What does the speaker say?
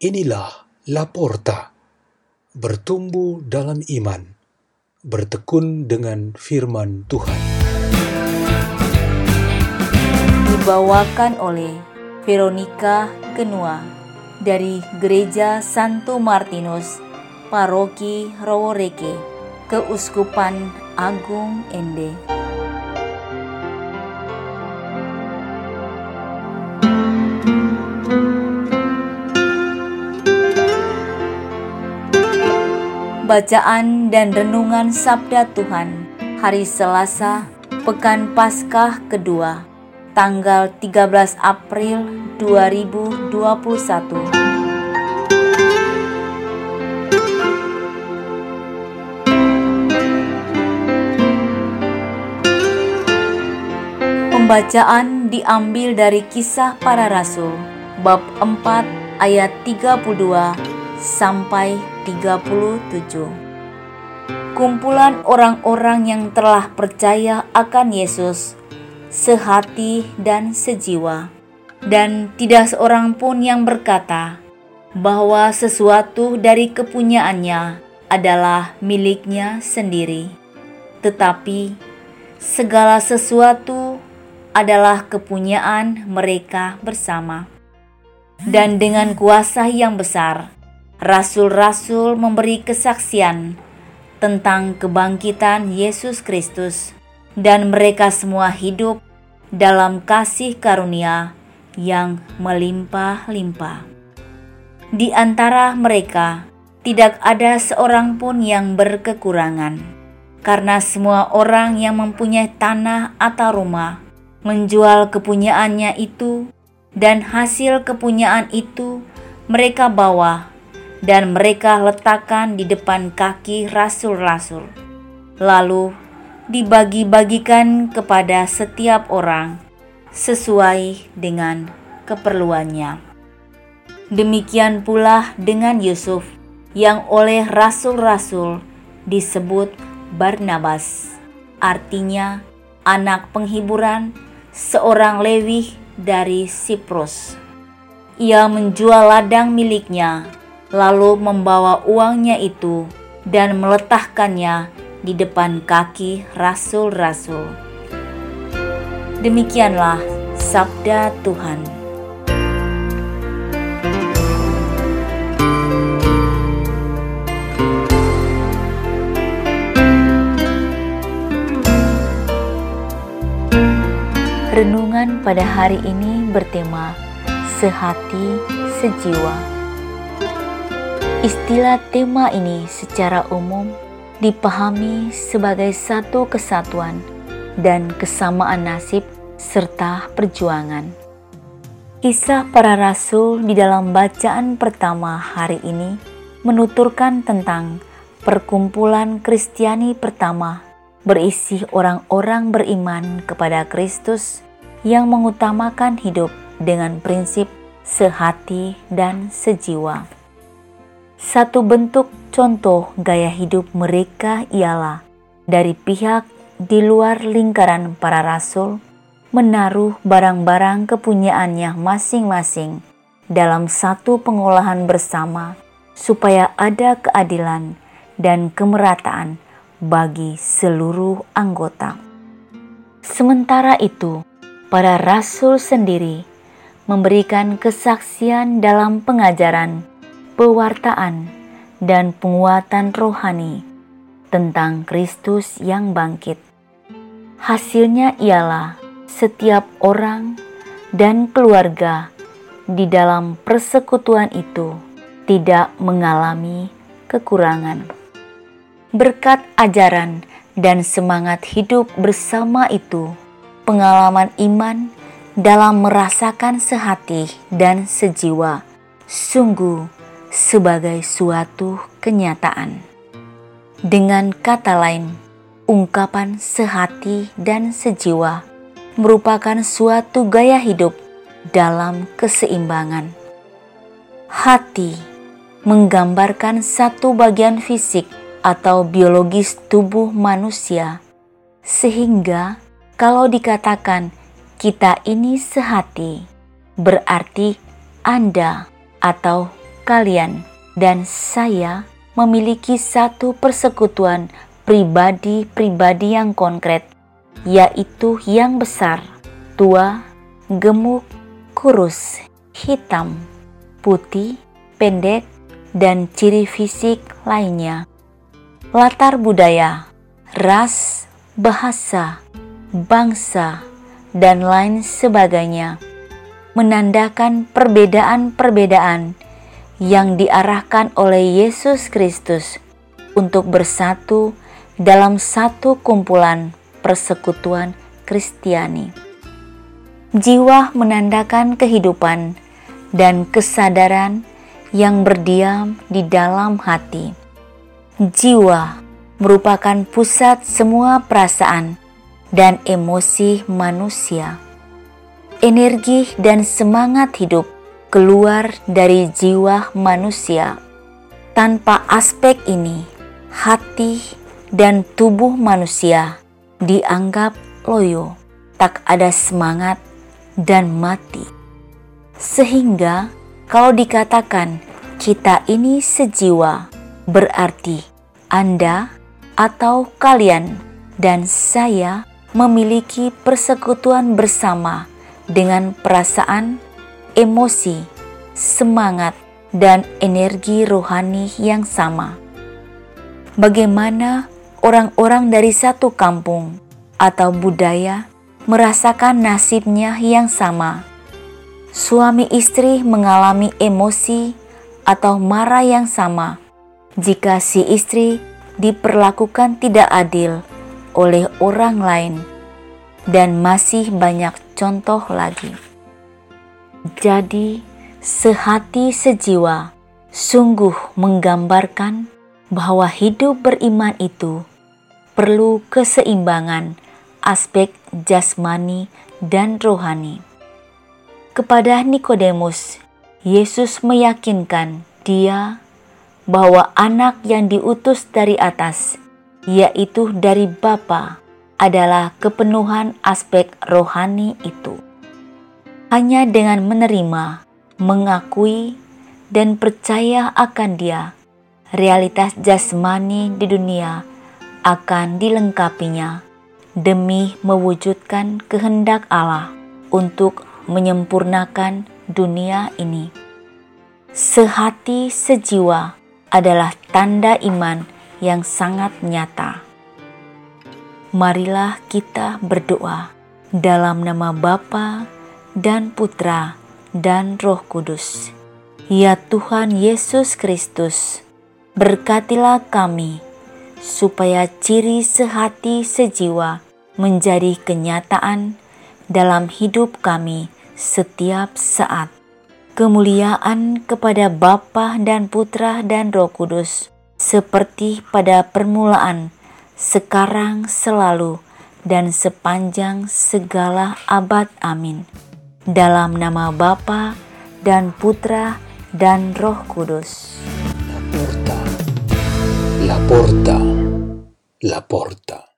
Inilah Laporta, bertumbuh dalam iman, bertekun dengan firman Tuhan. Dibawakan oleh Veronica Genua dari Gereja Santo Martinus, Paroki Roworeke, Keuskupan Agung Ende. Bacaan dan Renungan Sabda Tuhan Hari Selasa, Pekan Paskah kedua, tanggal 13 April 2021. Pembacaan diambil dari kisah para rasul, bab 4 ayat 32 sampai 37. Kumpulan orang-orang yang telah percaya akan Yesus sehati dan sejiwa, dan tidak seorang pun yang berkata bahwa sesuatu dari kepunyaannya adalah miliknya sendiri, tetapi segala sesuatu adalah kepunyaan mereka bersama. Dan dengan kuasa yang besar, rasul-rasul memberi kesaksian tentang kebangkitan Yesus Kristus, dan mereka semua hidup dalam kasih karunia yang melimpah-limpah. Di antara mereka tidak ada seorang pun yang berkekurangan, karena semua orang yang mempunyai tanah atau rumah menjual kepunyaannya itu, dan hasil kepunyaan itu mereka bawa dan mereka letakkan di depan kaki rasul-rasul. Lalu dibagi-bagikan kepada setiap orang sesuai dengan keperluannya. Demikian pula dengan Yusuf yang oleh rasul-rasul disebut Barnabas, artinya anak penghiburan seorang Lewi dari Siprus. Ia menjual ladang miliknya lalu membawa uangnya itu dan meletakkannya di depan kaki rasul-rasul. Demikianlah sabda Tuhan. Renungan pada hari ini bertema sehati sejiwa. Istilah tema ini secara umum dipahami sebagai satu kesatuan dan kesamaan nasib serta perjuangan. Kisah para rasul di dalam bacaan pertama hari ini menuturkan tentang perkumpulan Kristiani pertama berisi orang-orang beriman kepada Kristus yang mengutamakan hidup dengan prinsip sehati dan sejiwa. Satu bentuk contoh gaya hidup mereka ialah dari pihak di luar lingkaran para rasul menaruh barang-barang kepunyaannya masing-masing dalam satu pengolahan bersama supaya ada keadilan dan kemerataan bagi seluruh anggota. Sementara itu, para rasul sendiri memberikan kesaksian dalam pengajaran pewartaan, dan penguatan rohani tentang Kristus yang bangkit. Hasilnya ialah setiap orang dan keluarga di dalam persekutuan itu tidak mengalami kekurangan. Berkat ajaran dan semangat hidup bersama itu, pengalaman iman dalam merasakan sehati dan sejiwa sungguh sebagai suatu kenyataan. Dengan kata lain, ungkapan sehati dan sejiwa merupakan suatu gaya hidup dalam keseimbangan. Hati menggambarkan satu bagian fisik atau biologis tubuh manusia, sehingga kalau dikatakan kita ini sehati, berarti Anda atau kalian dan saya memiliki satu persekutuan pribadi-pribadi yang konkret, yaitu yang besar, tua, gemuk, kurus, hitam, putih, pendek, dan ciri fisik lainnya. Latar budaya, ras, bahasa, bangsa, dan lain sebagainya menandakan perbedaan-perbedaan yang diarahkan oleh Yesus Kristus untuk bersatu dalam satu kumpulan persekutuan Kristiani. Jiwa menandakan kehidupan dan kesadaran yang berdiam di dalam hati. Jiwa merupakan pusat semua perasaan dan emosi manusia. Energi dan semangat hidup keluar dari jiwa manusia. Tanpa aspek ini, hati dan tubuh manusia dianggap loyo, tak ada semangat dan mati. Sehingga kalau dikatakan kita ini sejiwa, berarti Anda atau kalian dan saya memiliki persekutuan bersama dengan perasaan, emosi, semangat, dan energi rohani yang sama. Bagaimana orang-orang dari satu kampung atau budaya merasakan nasibnya yang sama. Suami istri mengalami emosi atau marah yang sama jika si istri diperlakukan tidak adil oleh orang lain, dan masih banyak contoh lagi. Jadi, sehati sejiwa sungguh menggambarkan bahwa hidup beriman itu perlu keseimbangan aspek jasmani dan rohani. Kepada Nikodemus, Yesus meyakinkan dia bahwa anak yang diutus dari atas, yaitu dari Bapa, adalah kepenuhan aspek rohani itu. Hanya dengan menerima, mengakui, dan percaya akan Dia, realitas jasmani di dunia akan dilengkapinya demi mewujudkan kehendak Allah untuk menyempurnakan dunia ini. Sehati sejiwa adalah tanda iman yang sangat nyata. Marilah kita berdoa dalam nama Bapa dan Putra dan Roh Kudus. Ya Tuhan Yesus Kristus, Berkatilah kami, supaya ciri sehati sejiwa menjadi kenyataan dalam hidup kami setiap saat. Kemuliaan kepada Bapa dan Putra dan Roh Kudus, seperti pada permulaan, sekarang, selalu, dan sepanjang segala abad. Amin. Dalam nama Bapa dan Putra dan Roh Kudus. La porta, la porta.